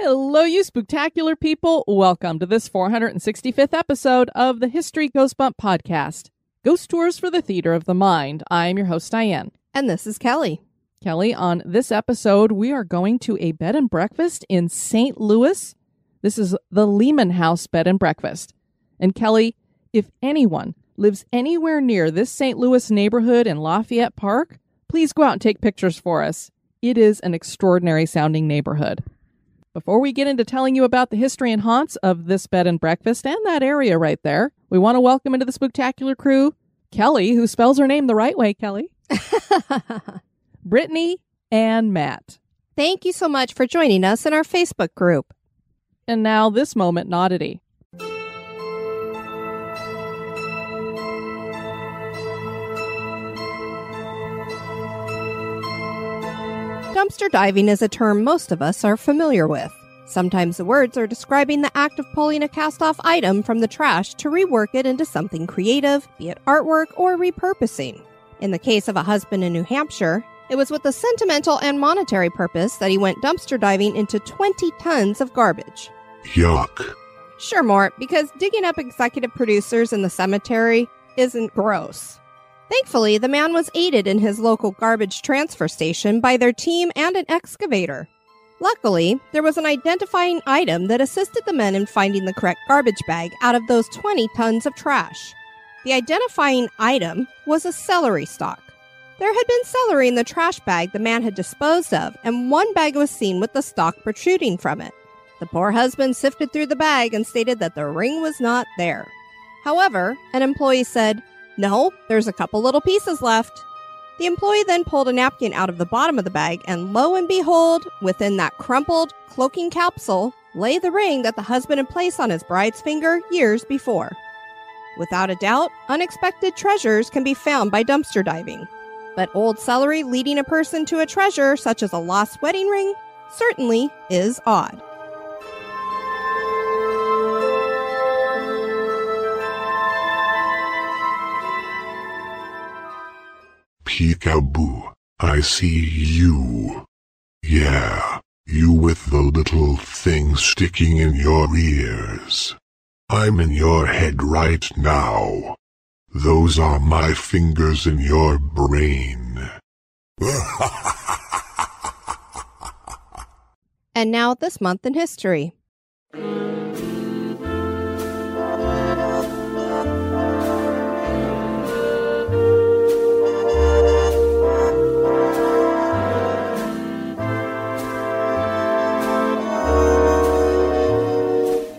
Hello, you Spooktacular people. Welcome to this 465th episode of the History Goes Bump podcast. Ghost Tours for the Theater of the Mind. I'm your host, Diane. And this is Kelly. Kelly, on this episode, we are going to a bed and breakfast in St. Louis. This is the Lehman House Bed and Breakfast. And Kelly, if anyone lives anywhere near this St. Louis neighborhood in Lafayette Park, please go out and take pictures for us. It is an extraordinary sounding neighborhood. Before we get into telling you about the history and haunts of this bed and breakfast and that area right there, we want to welcome into the Spooktacular crew Kelly, who spells her name the right way, Kelly, Brittany, and Matt. Thank you so much for joining us in our Facebook group. And now this moment oddity. Dumpster diving is a term most of us are familiar with. Sometimes the words are describing the act of pulling a cast off item from the trash to rework it into something creative, be it artwork or repurposing. In the case of a husband in New Hampshire, it was with a sentimental and monetary purpose that he went dumpster diving into 20 tons of garbage. Yuck. Sure, Mort, because digging up executive producers in the cemetery isn't gross. Thankfully, the man was aided in his local garbage transfer station by their team and an excavator. Luckily, there was an identifying item that assisted the men in finding the correct garbage bag out of those 20 tons of trash. The identifying item was a celery stalk. There had been celery in the trash bag the man had disposed of, and one bag was seen with the stalk protruding from it. The poor husband sifted through the bag and stated that the ring was not there. However, an employee said, No, there's a couple little pieces left. The employee then pulled a napkin out of the bottom of the bag, and lo and behold, within that crumpled, cloaking capsule lay the ring that the husband had placed on his bride's finger years before. Without a doubt, unexpected treasures can be found by dumpster diving. But old celery leading a person to a treasure, such as a lost wedding ring, certainly is odd. Peekaboo, I see you. Yeah, you with the little thing sticking in your ears. I'm in your head right now. Those are my fingers in your brain. And now, this month in history.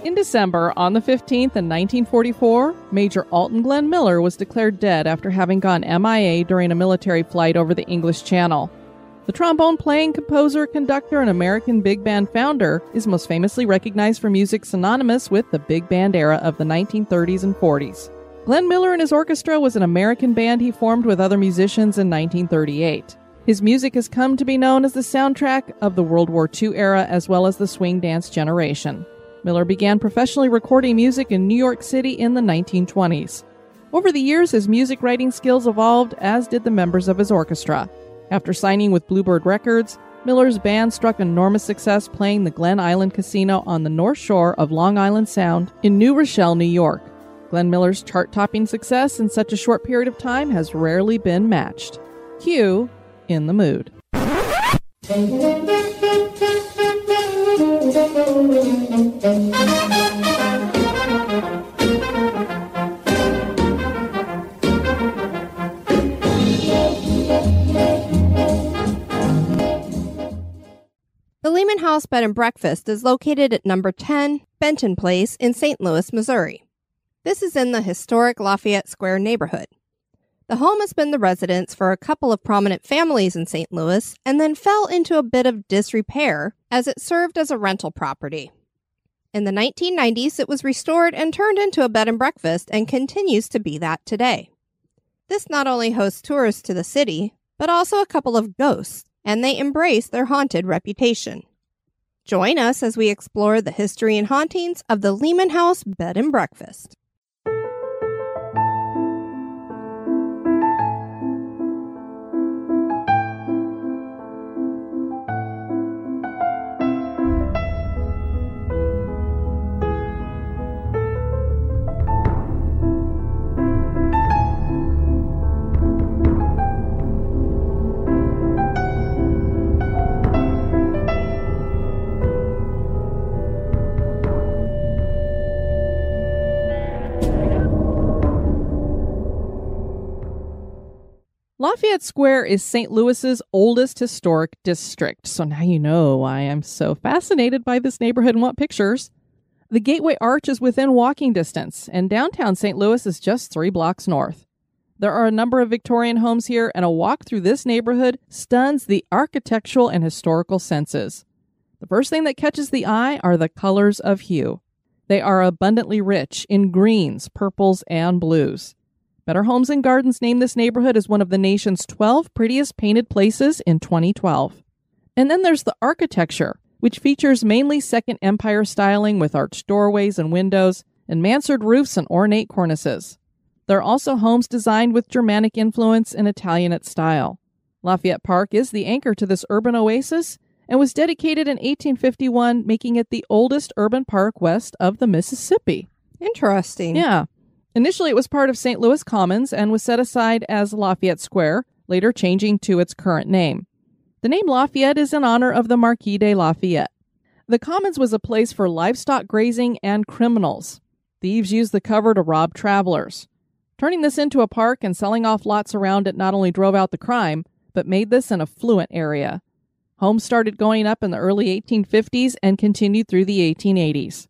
In December, on the 15th in 1944, Major Alton Glenn Miller was declared dead after having gone MIA during a military flight over the English Channel. The trombone playing composer, conductor, and American big band founder is most famously recognized for music synonymous with the big band era of the 1930s and 40s. Glenn Miller and his orchestra was an American band he formed with other musicians in 1938. His music has come to be known as the soundtrack of the World War II era as well as the swing dance generation. Miller began professionally recording music in New York City in the 1920s. Over the years, his music writing skills evolved, as did the members of his orchestra. After signing with Bluebird Records, Miller's band struck enormous success playing the Glen Island Casino on the north shore of Long Island Sound in New Rochelle, New York. Glenn Miller's chart topping success in such a short period of time has rarely been matched. Cue in the mood. The Lehman House Bed and Breakfast is located at number 10 Benton Place in St. Louis, Missouri. This is in the historic Lafayette Square neighborhood. The home has been the residence for a couple of prominent families in St. Louis and then fell into a bit of disrepair as it served as a rental property. In the 1990s, it was restored and turned into a bed and breakfast and continues to be that today. This not only hosts tourists to the city, but also a couple of ghosts, and they embrace their haunted reputation. Join us as we explore the history and hauntings of the Lehman House Bed and Breakfast. Lafayette Square is St. Louis's oldest historic district, so now you know why I'm so fascinated by this neighborhood and want pictures. The Gateway Arch is within walking distance, and downtown St. Louis is just three blocks north. There are a number of Victorian homes here, and a walk through this neighborhood stuns the architectural and historical senses. The first thing that catches the eye are the colors of hue. They are abundantly rich in greens, purples, and blues. Better Homes and Gardens named this neighborhood as one of the nation's 12 prettiest painted places in 2012. And then there's the architecture, which features mainly Second Empire styling with arched doorways and windows, and mansard roofs and ornate cornices. There are also homes designed with Germanic influence and Italianate style. Lafayette Park is the anchor to this urban oasis and was dedicated in 1851, making it the oldest urban park west of the Mississippi. Interesting. Yeah. Initially, it was part of St. Louis Commons and was set aside as Lafayette Square, later changing to its current name. The name Lafayette is in honor of the Marquis de Lafayette. The Commons was a place for livestock grazing and criminals. Thieves used the cover to rob travelers. Turning this into a park and selling off lots around it not only drove out the crime, but made this an affluent area. Homes started going up in the early 1850s and continued through the 1880s.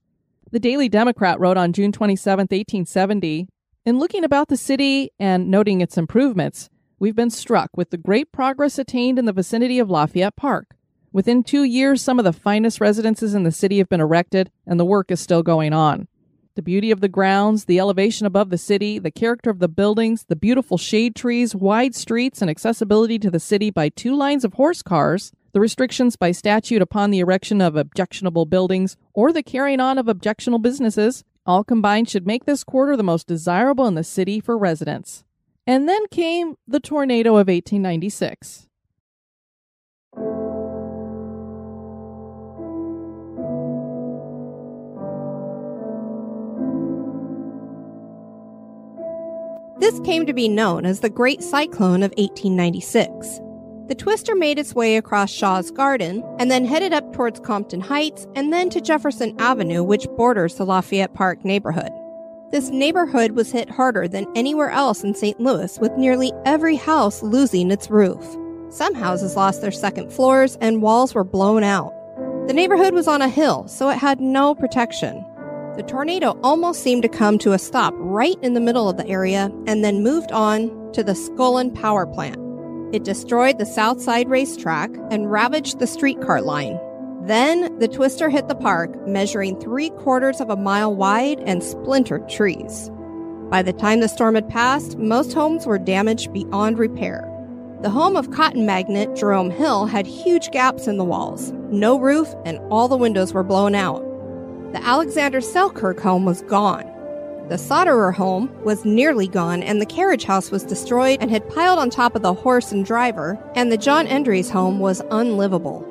The Daily Democrat wrote on June 27, 1870 In looking about the city and noting its improvements, we've been struck with the great progress attained in the vicinity of Lafayette Park. Within two years, some of the finest residences in the city have been erected, and the work is still going on. The beauty of the grounds, the elevation above the city, the character of the buildings, the beautiful shade trees, wide streets, and accessibility to the city by two lines of horse cars the restrictions by statute upon the erection of objectionable buildings or the carrying on of objectionable businesses, all combined should make this quarter the most desirable in the city for residents. And then came the tornado of 1896. This came to be known as the Great Cyclone of 1896. The twister made its way across Shaw's Garden and then headed up towards Compton Heights and then to Jefferson Avenue, which borders the Lafayette Park neighborhood. This neighborhood was hit harder than anywhere else in St. Louis, with nearly every house losing its roof. Some houses lost their second floors and walls were blown out. The neighborhood was on a hill, so it had no protection. The tornado almost seemed to come to a stop right in the middle of the area and then moved on to the Scullin Power Plant. It destroyed the South Side racetrack and ravaged the streetcar line. Then the twister hit the park, measuring three quarters of a mile wide and splintered trees. By the time the storm had passed, most homes were damaged beyond repair. The home of cotton magnate Jerome Hill had huge gaps in the walls, no roof, and all the windows were blown out. The Alexander Selkirk home was gone. The Soderer home was nearly gone, and the carriage house was destroyed and had piled on top of the horse and driver, and the John Endries home was unlivable.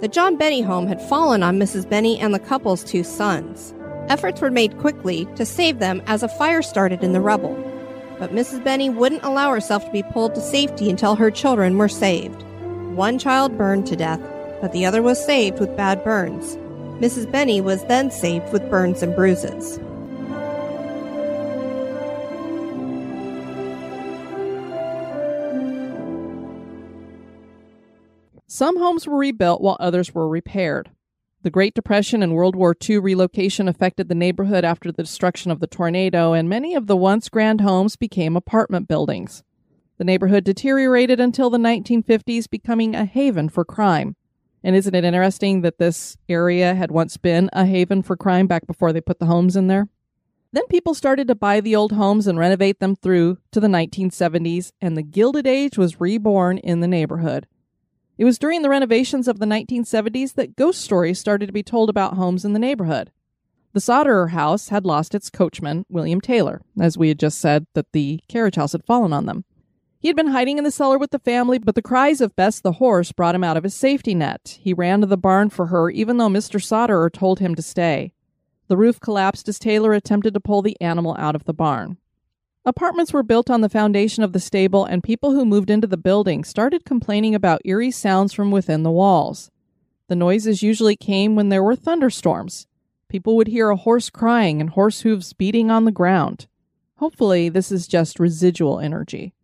The John Benny home had fallen on Mrs. Benny and the couple's two sons. Efforts were made quickly to save them as a fire started in the rubble. But Mrs. Benny wouldn't allow herself to be pulled to safety until her children were saved. One child burned to death, but the other was saved with bad burns. Mrs. Benny was then saved with burns and bruises. Some homes were rebuilt while others were repaired. The Great Depression and World War II relocation affected the neighborhood after the destruction of the tornado, and many of the once grand homes became apartment buildings. The neighborhood deteriorated until the 1950s, becoming a haven for crime. And isn't it interesting that this area had once been a haven for crime back before they put the homes in there? Then people started to buy the old homes and renovate them through to the 1970s, and the Gilded Age was reborn in the neighborhood. It was during the renovations of the 1970s that ghost stories started to be told about homes in the neighborhood. The Soderer house had lost its coachman, William Taylor, as we had just said that the carriage house had fallen on them. He had been hiding in the cellar with the family, but the cries of Bess the horse brought him out of his safety net. He ran to the barn for her, even though Mr. Soderer told him to stay. The roof collapsed as Taylor attempted to pull the animal out of the barn. Apartments were built on the foundation of the stable, and people who moved into the building started complaining about eerie sounds from within the walls. The noises usually came when there were thunderstorms. People would hear a horse crying and horse hooves beating on the ground. Hopefully, this is just residual energy.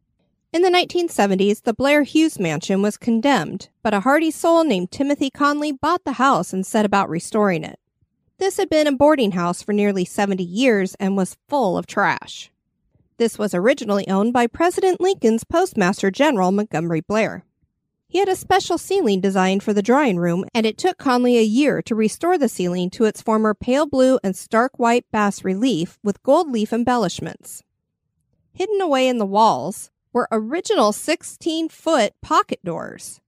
In the 1970s, the Blair Hughes mansion was condemned, but a hardy soul named Timothy Conley bought the house and set about restoring it. This had been a boarding house for nearly 70 years and was full of trash. This was originally owned by President Lincoln's Postmaster General Montgomery Blair. He had a special ceiling designed for the drawing room, and it took Conley a year to restore the ceiling to its former pale blue and stark white bas relief with gold leaf embellishments. Hidden away in the walls were original 16 foot pocket doors.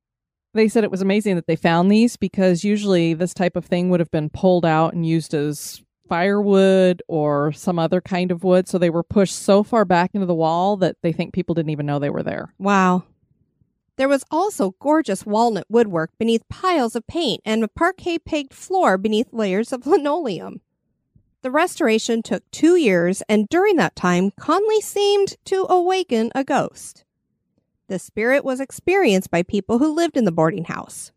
They said it was amazing that they found these because usually this type of thing would have been pulled out and used as firewood or some other kind of wood. So they were pushed so far back into the wall that they think people didn't even know they were there. Wow. There was also gorgeous walnut woodwork beneath piles of paint and a parquet pegged floor beneath layers of linoleum. The restoration took two years, and during that time, Conley seemed to awaken a ghost. The spirit was experienced by people who lived in the boarding house.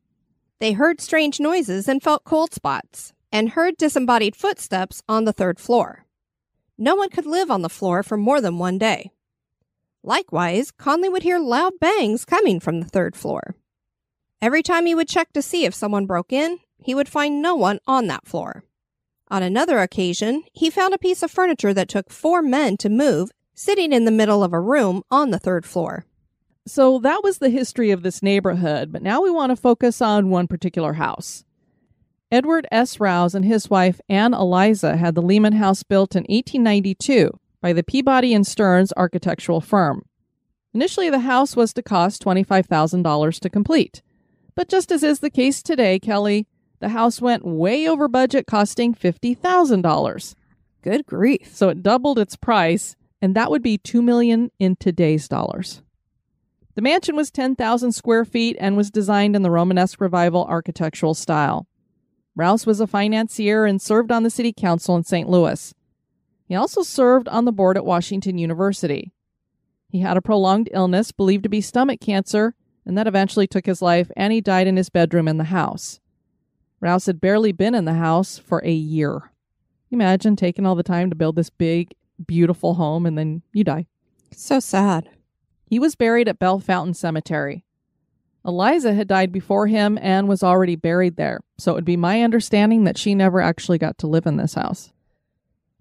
They heard strange noises and felt cold spots and heard disembodied footsteps on the third floor. No one could live on the floor for more than one day. Likewise, Conley would hear loud bangs coming from the third floor. Every time he would check to see if someone broke in, he would find no one on that floor. On another occasion, he found a piece of furniture that took four men to move sitting in the middle of a room on the third floor. So that was the history of this neighborhood, but now we want to focus on one particular house. Edward S. Rouse and his wife Anne Eliza had the Lehman House built in 1892 by the Peabody and Stearns architectural firm. Initially, the house was to cost $25,000 to complete. But just as is the case today, Kelly, the house went way over budget, costing $50,000. Good grief. So it doubled its price, and that would be 2 million in today's dollars. The mansion was 10,000 square feet and was designed in the Romanesque Revival architectural style. Rouse was a financier and served on the city council in St. Louis. He also served on the board at Washington University. He had a prolonged illness believed to be stomach cancer, and that eventually took his life, and he died in his bedroom in the house. Rouse had barely been in the house for a year. Imagine taking all the time to build this big, beautiful home and then you die. So sad. He was buried at Bellefontaine Cemetery. Eliza had died before him and was already buried there, so it would be my understanding that she never actually got to live in this house.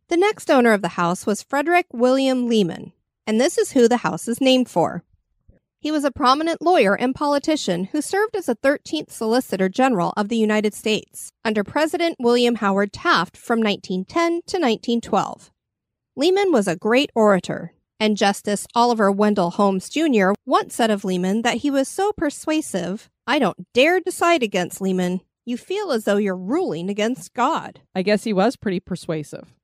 The next owner of the house was Frederick William Lehman, and this is who the house is named for. He was a prominent lawyer and politician who served as the 13th Solicitor General of the United States under President William Howard Taft from 1910 to 1912. Lehman was a great orator, and Justice Oliver Wendell Holmes Jr. once said of Lehman that he was so persuasive, I don't dare decide against Lehman. You feel as though you're ruling against God. I guess he was pretty persuasive.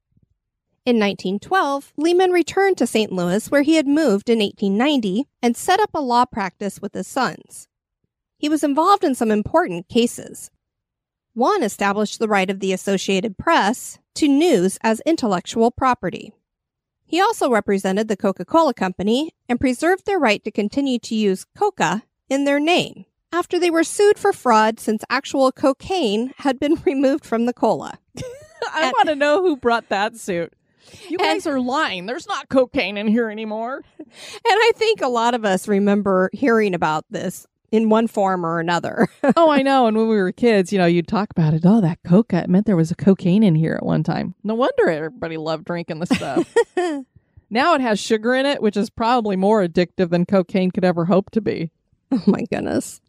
In 1912, Lehman returned to St. Louis, where he had moved in 1890, and set up a law practice with his sons. He was involved in some important cases. One established the right of the Associated Press to news as intellectual property. He also represented the Coca Cola Company and preserved their right to continue to use Coca in their name after they were sued for fraud since actual cocaine had been removed from the cola. I want to know who brought that suit. You guys are lying. There's not cocaine in here anymore. And I think a lot of us remember hearing about this in one form or another. oh, I know. And when we were kids, you know, you'd talk about it. Oh, that coca. It meant there was a cocaine in here at one time. No wonder everybody loved drinking the stuff. now it has sugar in it, which is probably more addictive than cocaine could ever hope to be. oh my goodness.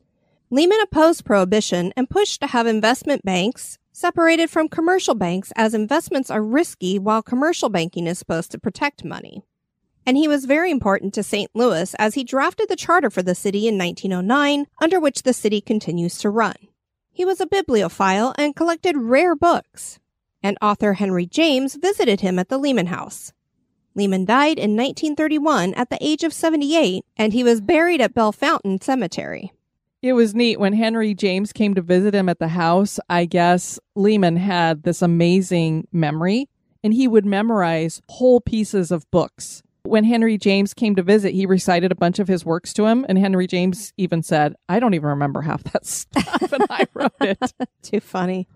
Lehman opposed prohibition and pushed to have investment banks separated from commercial banks as investments are risky while commercial banking is supposed to protect money. And he was very important to St. Louis as he drafted the charter for the city in 1909, under which the city continues to run. He was a bibliophile and collected rare books. And author Henry James visited him at the Lehman House. Lehman died in 1931 at the age of 78, and he was buried at Bellefontaine Cemetery. It was neat when Henry James came to visit him at the house. I guess Lehman had this amazing memory and he would memorize whole pieces of books. When Henry James came to visit, he recited a bunch of his works to him. And Henry James even said, I don't even remember half that stuff. and I wrote it. Too funny.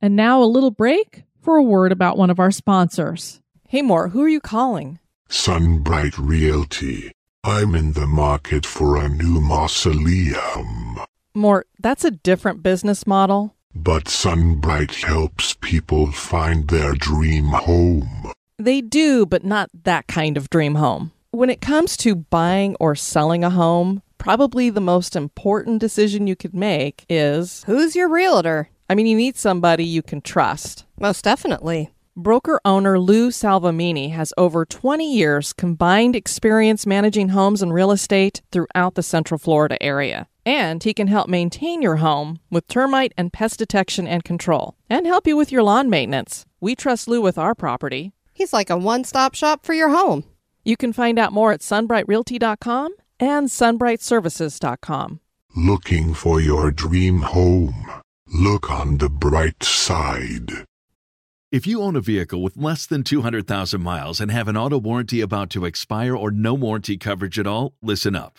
And now a little break for a word about one of our sponsors. Hey, Moore, who are you calling? Sunbright Realty. I'm in the market for a new mausoleum. Moore, that's a different business model. But Sunbright helps people find their dream home. They do, but not that kind of dream home. When it comes to buying or selling a home, probably the most important decision you could make is Who's your realtor? I mean, you need somebody you can trust. Most definitely. Broker owner Lou Salvamini has over 20 years combined experience managing homes and real estate throughout the Central Florida area. And he can help maintain your home with termite and pest detection and control, and help you with your lawn maintenance. We trust Lou with our property. He's like a one stop shop for your home. You can find out more at sunbrightrealty.com and sunbrightservices.com. Looking for your dream home? Look on the bright side. If you own a vehicle with less than 200,000 miles and have an auto warranty about to expire or no warranty coverage at all, listen up.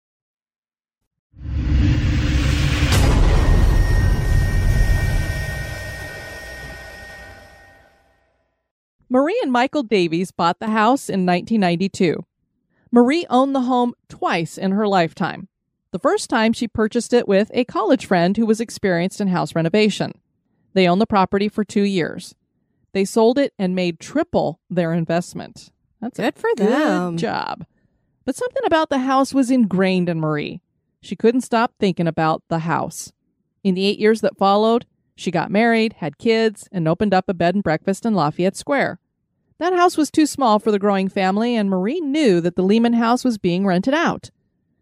Marie and Michael Davies bought the house in 1992. Marie owned the home twice in her lifetime. The first time she purchased it with a college friend who was experienced in house renovation. They owned the property for two years. They sold it and made triple their investment. That's Good for good them. job. But something about the house was ingrained in Marie. She couldn't stop thinking about the house. In the eight years that followed, she got married, had kids, and opened up a bed and breakfast in Lafayette Square. That house was too small for the growing family, and Marie knew that the Lehman house was being rented out.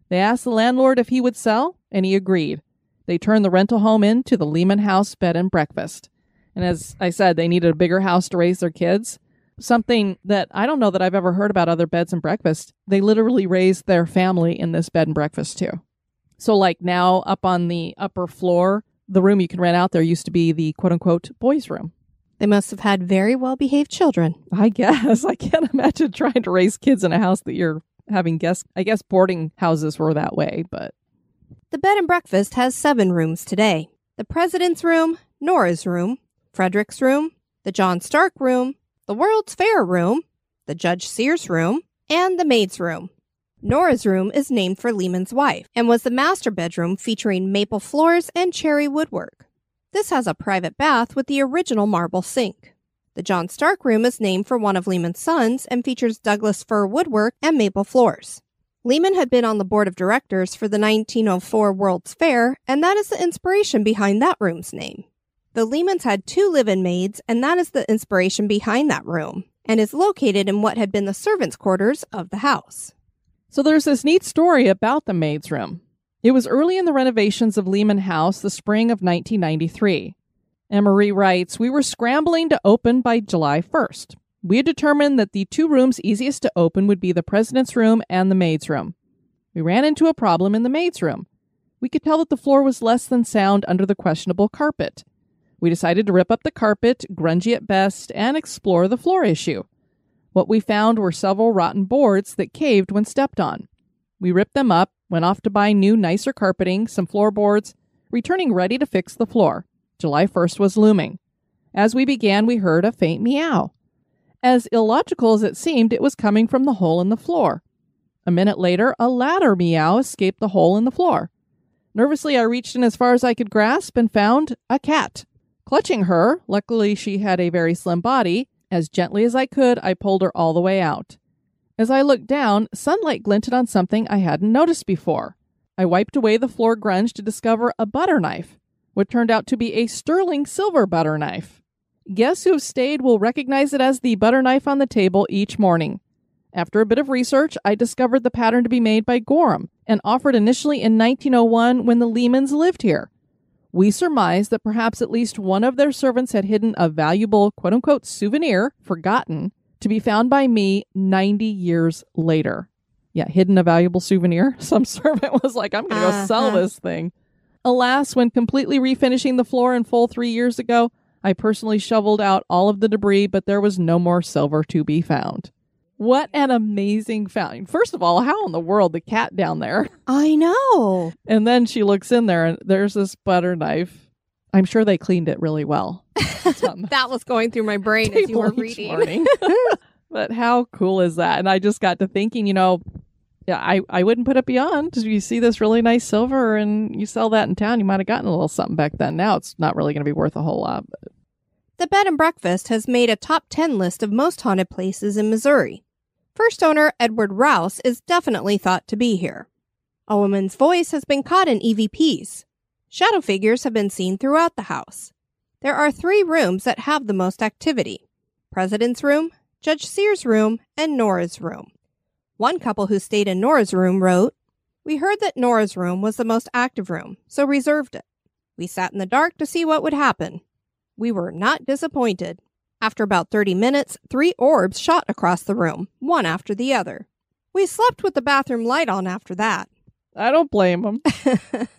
They asked the landlord if he would sell, and he agreed. They turned the rental home into the Lehman House Bed and Breakfast. And as I said, they needed a bigger house to raise their kids. Something that I don't know that I've ever heard about other beds and breakfasts. They literally raised their family in this bed and breakfast too. So, like now up on the upper floor, the room you can rent out there used to be the quote unquote boys' room. They must have had very well behaved children. I guess. I can't imagine trying to raise kids in a house that you're having guests. I guess boarding houses were that way, but The bed and breakfast has seven rooms today the President's Room, Nora's Room, Frederick's Room, the John Stark Room, the World's Fair Room, the Judge Sears Room, and the Maid's Room. Nora's room is named for Lehman's wife and was the master bedroom featuring maple floors and cherry woodwork. This has a private bath with the original marble sink. The John Stark room is named for one of Lehman's sons and features Douglas fir woodwork and maple floors. Lehman had been on the board of directors for the 1904 World's Fair, and that is the inspiration behind that room's name. The Lehmans had two live in maids, and that is the inspiration behind that room, and is located in what had been the servants' quarters of the house. So there's this neat story about the maid's room. It was early in the renovations of Lehman House, the spring of 1993. And Marie writes, We were scrambling to open by July 1st. We had determined that the two rooms easiest to open would be the president's room and the maid's room. We ran into a problem in the maid's room. We could tell that the floor was less than sound under the questionable carpet. We decided to rip up the carpet, grungy at best, and explore the floor issue. What we found were several rotten boards that caved when stepped on. We ripped them up, went off to buy new, nicer carpeting, some floorboards, returning ready to fix the floor. July 1st was looming. As we began, we heard a faint meow. As illogical as it seemed, it was coming from the hole in the floor. A minute later, a louder meow escaped the hole in the floor. Nervously, I reached in as far as I could grasp and found a cat. Clutching her, luckily she had a very slim body, as gently as I could, I pulled her all the way out. As I looked down, sunlight glinted on something I hadn't noticed before. I wiped away the floor grunge to discover a butter knife, what turned out to be a sterling silver butter knife. Guests who have stayed will recognize it as the butter knife on the table each morning. After a bit of research, I discovered the pattern to be made by Gorham and offered initially in 1901 when the Lehmans lived here. We surmised that perhaps at least one of their servants had hidden a valuable quote unquote souvenir, forgotten, to be found by me 90 years later. Yeah, hidden a valuable souvenir. Some servant was like, I'm going to go sell Uh-huh. this thing. Alas, when completely refinishing the floor in full three years ago, I personally shoveled out all of the debris, but there was no more silver to be found. What an amazing find. First of all, how in the world the cat down there? I know. And then she looks in there and there's this butter knife. I'm sure they cleaned it really well. It's on the That was going through my brain as you were reading. but how cool is that? And I just got to thinking, you know, yeah, I, I wouldn't put it beyond. You see this really nice silver and you sell that in town, you might have gotten a little something back then. Now it's not really going to be worth a whole lot. But The Bed and Breakfast has made a top 10 list of most haunted places in Missouri. First owner Edward Rouse is definitely thought to be here. A woman's voice has been caught in EVPs. Shadow figures have been seen throughout the house. There are three rooms that have the most activity President's Room, Judge Sears' room, and Nora's room. One couple who stayed in Nora's room wrote, We heard that Nora's room was the most active room, so reserved it. We sat in the dark to see what would happen. We were not disappointed. After about 30 minutes, three orbs shot across the room, one after the other. We slept with the bathroom light on after that. I don't blame them.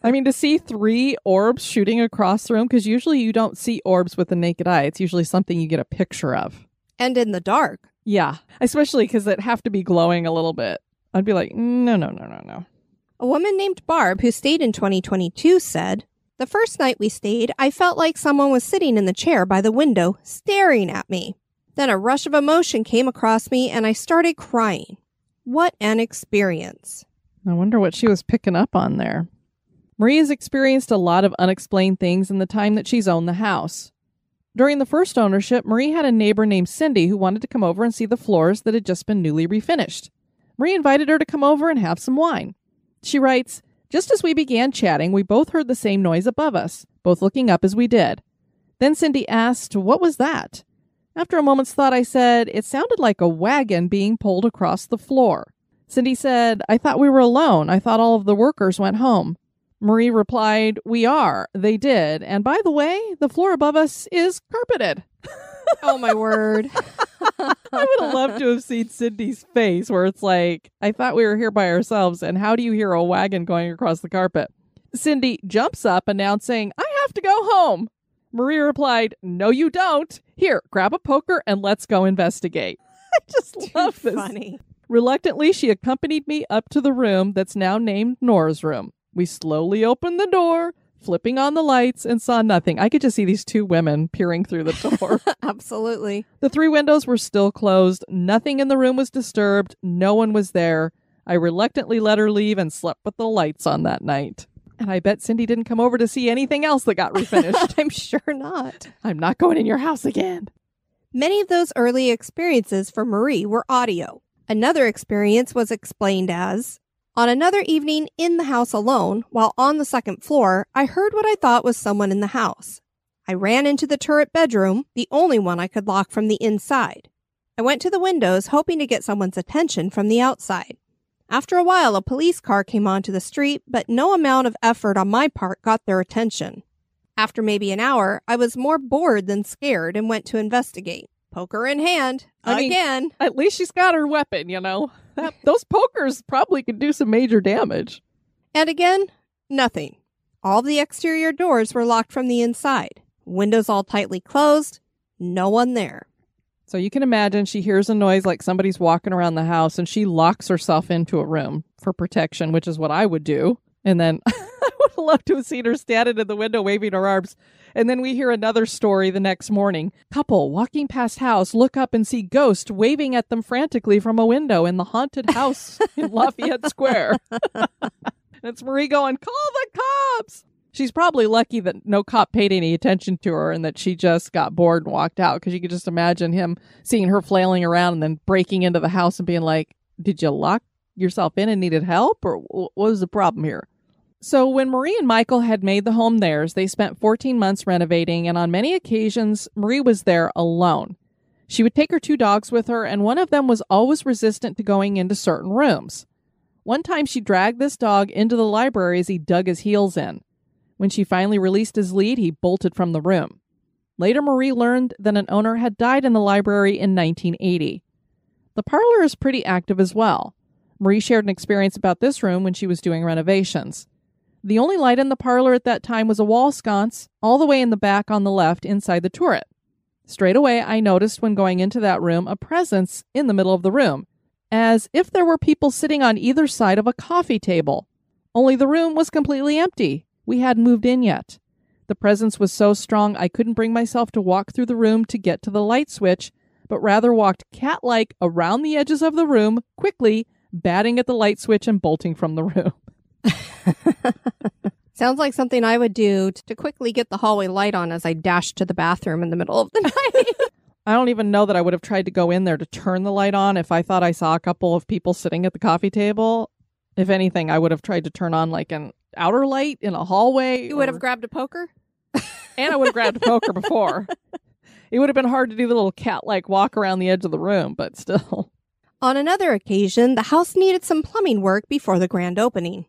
I mean, to see three orbs shooting across the room, because usually you don't see orbs with the naked eye. It's usually something you get a picture of. And in the dark. Yeah, especially because it have to be glowing a little bit. I'd be like, no, no, no, no, no. A woman named Barb, who stayed in 2022, said, The first night we stayed, I felt like someone was sitting in the chair by the window, staring at me. Then a rush of emotion came across me and I started crying. What an experience. I wonder what she was picking up on there. Marie has experienced a lot of unexplained things in the time that she's owned the house. During the first ownership, Marie had a neighbor named Cindy who wanted to come over and see the floors that had just been newly refinished. Marie invited her to come over and have some wine. She writes, Just as we began chatting, we both heard the same noise above us, both looking up as we did. Then Cindy asked, What was that? After a moment's thought, I said, It sounded like a wagon being pulled across the floor. Cindy said, I thought we were alone. I thought all of the workers went home. Marie replied, We are. They did. And by the way, the floor above us is carpeted. Oh my word. I would have loved to have seen Cindy's face where it's like, I thought we were here by ourselves. And how do you hear a wagon going across the carpet? Cindy jumps up, announcing, I have to go home. Marie replied, No, you don't. Here, grab a poker and let's go investigate. I just love this. Funny. Reluctantly, she accompanied me up to the room that's now named Nora's room. We slowly opened the door, flipping on the lights, and saw nothing. I could just see these two women peering through the door. Absolutely. the three windows were still closed. Nothing in the room was disturbed. No one was there. I reluctantly let her leave and slept with the lights on that night. And I bet Cindy didn't come over to see anything else that got refinished. I'm sure not. I'm not going in your house again. Many of those early experiences for Marie were audio. Another experience was explained as On another evening in the house alone, while on the second floor, I heard what I thought was someone in the house. I ran into the turret bedroom, the only one I could lock from the inside. I went to the windows, hoping to get someone's attention from the outside. After a while, a police car came onto the street, but no amount of effort on my part got their attention. After maybe an hour, I was more bored than scared and went to investigate. Poker in hand, I mean- again. At least she's got her weapon, you know. That, those pokers probably could do some major damage. And again, nothing. All the exterior doors were locked from the inside. Windows all tightly closed. No one there. So you can imagine she hears a noise like somebody's walking around the house and she locks herself into a room for protection, which is what I would do. And then would love to have seen her standing in the window waving her arms. And then we hear another story the next morning. Couple walking past house look up and see ghost waving at them frantically from a window in the haunted house in Lafayette Square. it's Marie going, call the cops. She's probably lucky that no cop paid any attention to her and that she just got bored and walked out because you could just imagine him seeing her flailing around and then breaking into the house and being like, Did you lock yourself in and needed help? Or what was the problem here? So, when Marie and Michael had made the home theirs, they spent 14 months renovating, and on many occasions, Marie was there alone. She would take her two dogs with her, and one of them was always resistant to going into certain rooms. One time, she dragged this dog into the library as he dug his heels in. When she finally released his lead, he bolted from the room. Later, Marie learned that an owner had died in the library in 1980. The parlor is pretty active as well. Marie shared an experience about this room when she was doing renovations. The only light in the parlor at that time was a wall sconce, all the way in the back on the left inside the turret. Straight away, I noticed when going into that room a presence in the middle of the room, as if there were people sitting on either side of a coffee table. Only the room was completely empty. We hadn't moved in yet. The presence was so strong I couldn't bring myself to walk through the room to get to the light switch, but rather walked cat like around the edges of the room, quickly, batting at the light switch and bolting from the room. Sounds like something I would do to quickly get the hallway light on as I dashed to the bathroom in the middle of the night. I don't even know that I would have tried to go in there to turn the light on if I thought I saw a couple of people sitting at the coffee table. If anything, I would have tried to turn on like an outer light in a hallway. you would or- have grabbed a poker? and I would have grabbed a poker before. It would have been hard to do the little cat like walk around the edge of the room, but still. On another occasion, the house needed some plumbing work before the grand opening.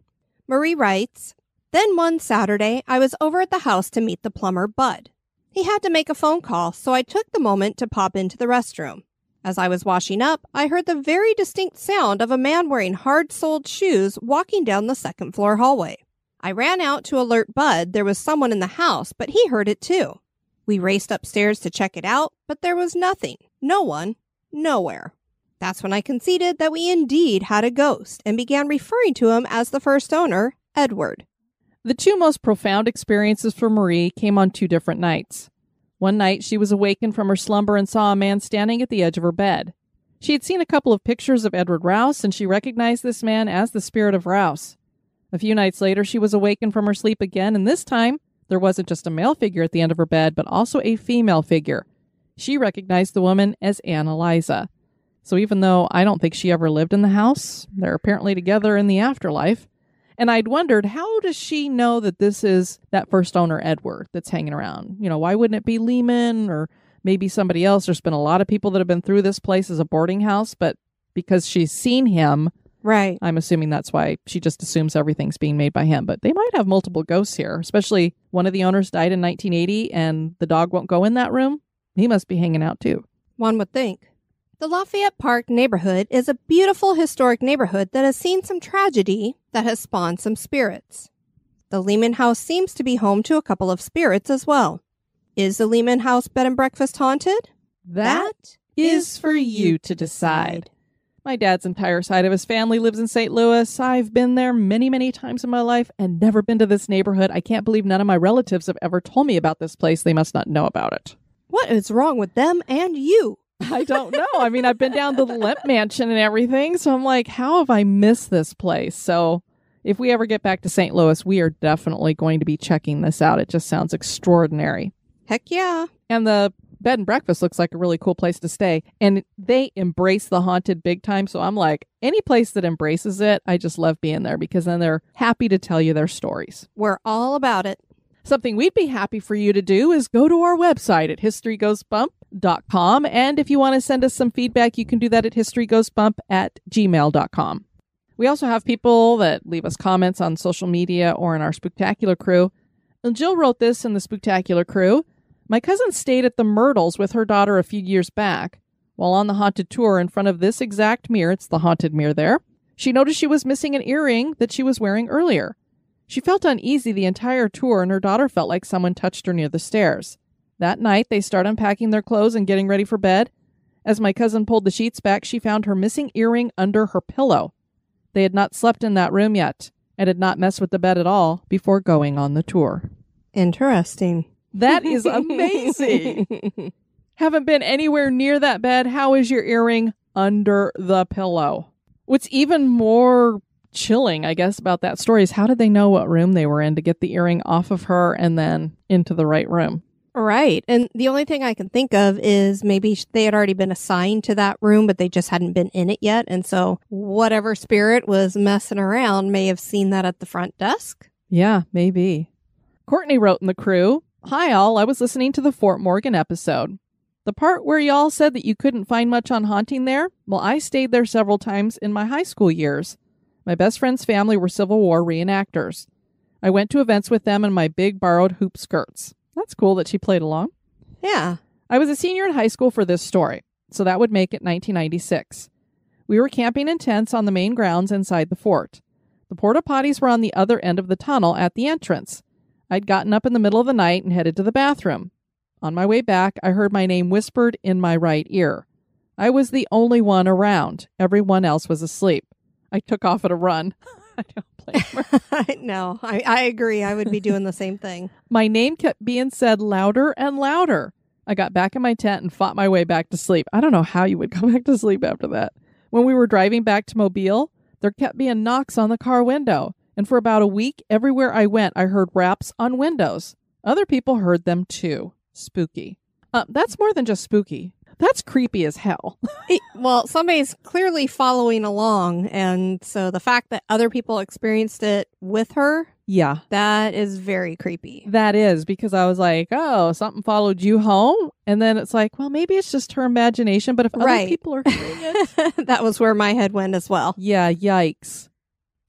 Marie writes, Then one Saturday, I was over at the house to meet the plumber, Bud. He had to make a phone call, so I took the moment to pop into the restroom. As I was washing up, I heard the very distinct sound of a man wearing hard soled shoes walking down the second floor hallway. I ran out to alert Bud there was someone in the house, but he heard it too. We raced upstairs to check it out, but there was nothing. No one. Nowhere. That's when I conceded that we indeed had a ghost and began referring to him as the first owner, Edward. The two most profound experiences for Marie came on two different nights. One night, she was awakened from her slumber and saw a man standing at the edge of her bed. She had seen a couple of pictures of Edward Rouse, and she recognized this man as the spirit of Rouse. A few nights later, she was awakened from her sleep again, and this time, there wasn't just a male figure at the end of her bed, but also a female figure. She recognized the woman as Anne Eliza. So even though I don't think she ever lived in the house, they're apparently together in the afterlife. And I'd wondered, how does she know that this is that first owner, Edward, that's hanging around? You know, why wouldn't it be Lehman or maybe somebody else? There's been a lot of people that have been through this place as a boarding house, but because she's seen him, Right. I'm assuming that's why she just assumes everything's being made by him. But they might have multiple ghosts here, especially one of the owners died in 1980 and the dog won't go in that room. He must be hanging out too. One would think. The Lafayette Park neighborhood is a beautiful historic neighborhood that has seen some tragedy that has spawned some spirits. The Lehman House seems to be home to a couple of spirits as well. Is the Lehman House bed and breakfast haunted? That is for you to decide. My dad's entire side of his family lives in St. Louis. I've been there many, many times in my life and never been to this neighborhood. I can't believe none of my relatives have ever told me about this place. They must not know about it. What is wrong with them and you? I don't know. I mean, I've been down to the Lemp Mansion and everything, so I'm like, how have I missed this place? So, if we ever get back to St. Louis, we are definitely going to be checking this out. It just sounds extraordinary. Heck yeah. And the bed and breakfast looks like a really cool place to stay. And they embrace the haunted big time. So I'm like, any place that embraces it, I just love being there because then they're happy to tell you their stories. We're all about it. Something we'd be happy for you to do is go to our website at historygoesbump.com. And if you want to send us some feedback, you can do that at historygoesbump at gmail.com. We also have people that leave us comments on social media or in our Spooktacular crew. And Jill wrote this in the Spooktacular crew. My cousin stayed at the Myrtles with her daughter a few years back. While on the haunted tour in front of this exact mirror, it's the haunted mirror there, she noticed she was missing an earring that she was wearing earlier. She felt uneasy the entire tour, and her daughter felt like someone touched her near the stairs. That night, they start unpacking their clothes and getting ready for bed. As my cousin pulled the sheets back, she found her missing earring under her pillow. They had not slept in that room yet and had not messed with the bed at all before going on the tour. Interesting. That is amazing. Haven't been anywhere near that bed. How is your earring under the pillow? What's even more chilling, I guess, about that story is how did they know what room they were in to get the earring off of her and then into the right room? Right. And the only thing I can think of is maybe they had already been assigned to that room, but they just hadn't been in it yet. And so whatever spirit was messing around may have seen that at the front desk. Yeah, maybe. Courtney wrote in the crew Hi, all. I was listening to the Fort Morgan episode. The part where y'all said that you couldn't find much on haunting there? Well, I stayed there several times in my high school years. My best friend's family were Civil War reenactors. I went to events with them in my big borrowed hoop skirts. That's cool that she played along. Yeah. I was a senior in high school for this story, so that would make it 1996. We were camping in tents on the main grounds inside the fort. The porta potties were on the other end of the tunnel at the entrance. I'd gotten up in the middle of the night and headed to the bathroom. On my way back, I heard my name whispered in my right ear. I was the only one around. Everyone else was asleep. I took off at a run. I don't blame her. no, I, I agree. I would be doing the same thing. My name kept being said louder and louder. I got back in my tent and fought my way back to sleep. I don't know how you would go back to sleep after that. When we were driving back to Mobile, there kept being knocks on the car window. And for about a week, everywhere I went, I heard raps on windows. Other people heard them too. Spooky. Uh, that's more than just spooky. That's creepy as hell. It- well, somebody's clearly following along. And so the fact that other people experienced it with her, yeah, that is very creepy. that is because I was like, oh, something followed you home. And then it's like, well, maybe it's just her imagination. But if other people are hearing it, that was where my head went as well. Yeah, yikes.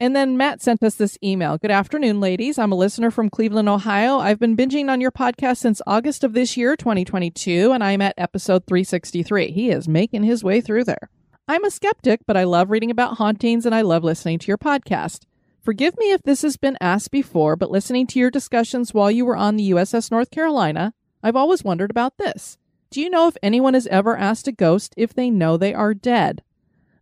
And then Matt sent us this email. Good afternoon, ladies. I'm a listener from Cleveland, Ohio. I've been binging on your podcast since August of this year, 2022, and I'm at episode 363. He is making his way through there. I'm a skeptic, but I love reading about hauntings and I love listening to your podcast. Forgive me if this has been asked before, but listening to your discussions while you were on the USS North Carolina, I've always wondered about this. Do you know if anyone has ever asked a ghost if they know they are dead?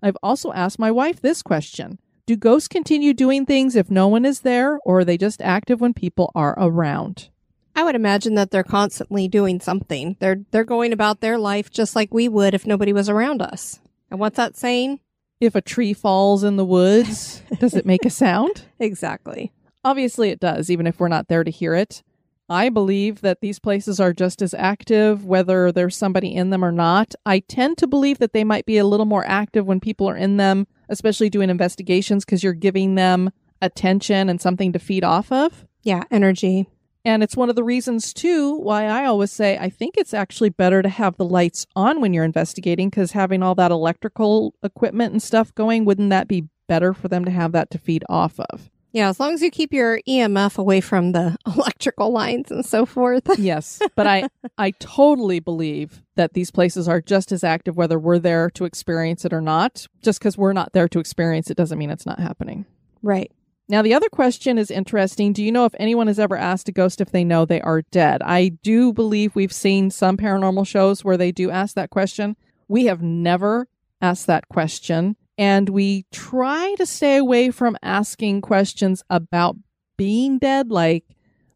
I've also asked my wife this question Do ghosts continue doing things if no one is there, or are they just active when people are around? I would imagine that they're constantly doing something. They're they're going about their life just like we would if nobody was around us. And what's that saying? If a tree falls in the woods, does it make a sound? Exactly. Obviously, it does, even if we're not there to hear it. I believe that these places are just as active, whether there's somebody in them or not. I tend to believe that they might be a little more active when people are in them, especially doing investigations, because you're giving them attention and something to feed off of. Yeah, energy. And it's one of the reasons, too, why I always say I think it's actually better to have the lights on when you're investigating because having all that electrical equipment and stuff going, wouldn't that be better for them to have that to feed off of? Yeah, as long as you keep your EMF away from the electrical lines and so forth. Yes, but I I totally believe that these places are just as active whether we're there to experience it or not. Just because we're not there to experience it doesn't mean it's not happening. right. Now, the other question is interesting. Do you know if anyone has ever asked a ghost if they know they are dead? I do believe we've seen some paranormal shows where they do ask that question. We have never asked that question, and we try to stay away from asking questions about being dead, like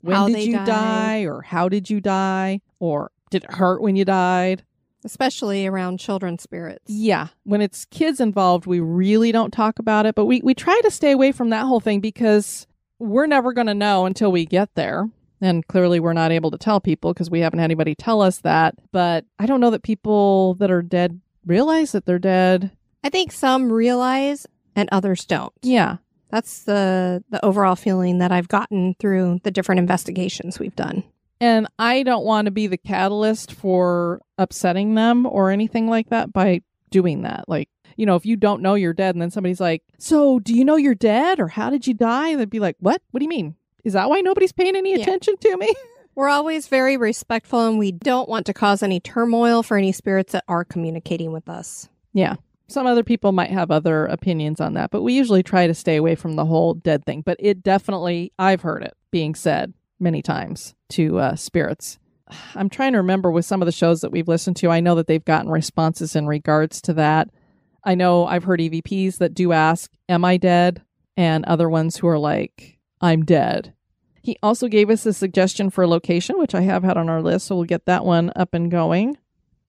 when How did you died. die, or how did you die, or did it hurt when you died? Especially around children's spirits. Yeah, when it's kids involved, we really don't talk about it, but we, we try to stay away from that whole thing because we're never going to know until we get there. And clearly, we're not able to tell people because we haven't had anybody tell us that. But I don't know that people that are dead realize that they're dead. I think some realize and others don't. Yeah. That's the the overall feeling that I've gotten through the different investigations we've done. And I don't want to be the catalyst for upsetting them or anything like that by doing that. Like, you know, if you don't know you're dead and then somebody's like, So, do you know you're dead or how did you die? They'd be like, What? What do you mean? Is that why nobody's paying any Yeah. attention to me? We're always very respectful and we don't want to cause any turmoil for any spirits that are communicating with us. Yeah. Some other people might have other opinions on that, but we usually try to stay away from the whole dead thing. But it definitely, I've heard it being said many times to uh, spirits. I'm trying to remember with some of the shows that we've listened to, I know that they've gotten responses in regards to that. I know I've heard EVPs that do ask, Am I dead? And other ones who are like, I'm dead. He also gave us a suggestion for a location, which I have had on our list, so we'll get that one up and going.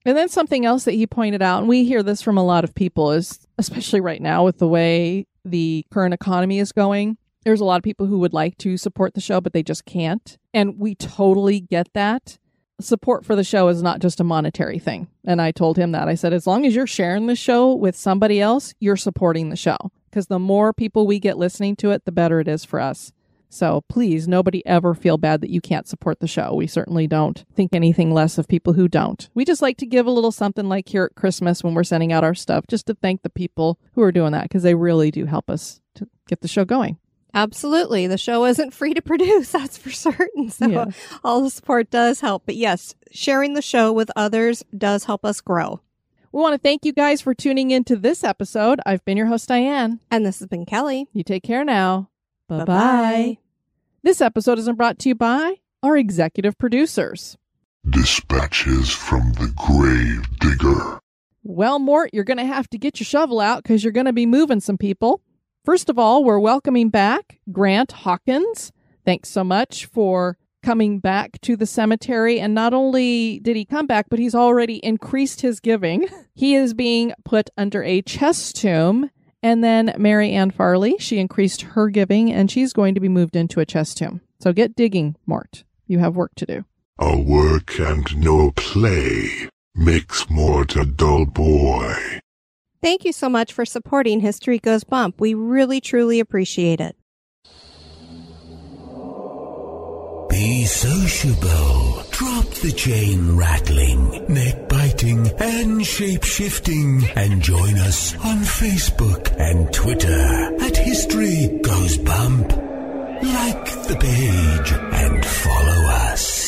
And then something else that he pointed out, and we hear this from a lot of people, is especially right now with the way the current economy is going, there's a lot of people who would like to support the show, but they just can't. And we totally get that. Support for the show is not just a monetary thing. And I told him that. I said, as long as you're sharing the show with somebody else, you're supporting the show. Because the more people we get listening to it, the better it is for us. So please, nobody ever feel bad that you can't support the show. We certainly don't think anything less of people who don't. We just like to give a little something like here at Christmas when we're sending out our stuff, just to thank the people who are doing that because they really do help us to get the show going. Absolutely. The show isn't free to produce, that's for certain. So Yeah. all the support does help. But yes, sharing the show with others does help us grow. We want to thank you guys for tuning in to this episode. I've been your host, Diane. And this has been Kelly. You take care now. Bye bye. This episode is brought to you by our executive producers. Dispatches from the grave digger. Well, Mort, you're going to have to get your shovel out because you're going to be moving some people. First of all, we're welcoming back Grant Hawkins. Thanks so much for coming back to the cemetery. And not only did he come back, but he's already increased his giving. He is being put under a chest tomb. And then Mary Ann Farley, she increased her giving and she's going to be moved into a chest tomb. So get digging, Mort. You have work to do. A work and no play makes Mort a dull boy. Thank you so much for supporting History Goes Bump. We really, truly appreciate it. Be sociable. Drop the chain rattling, neck and shape shifting. And join us on Facebook and Twitter at History Goes Bump. Like the page and follow us.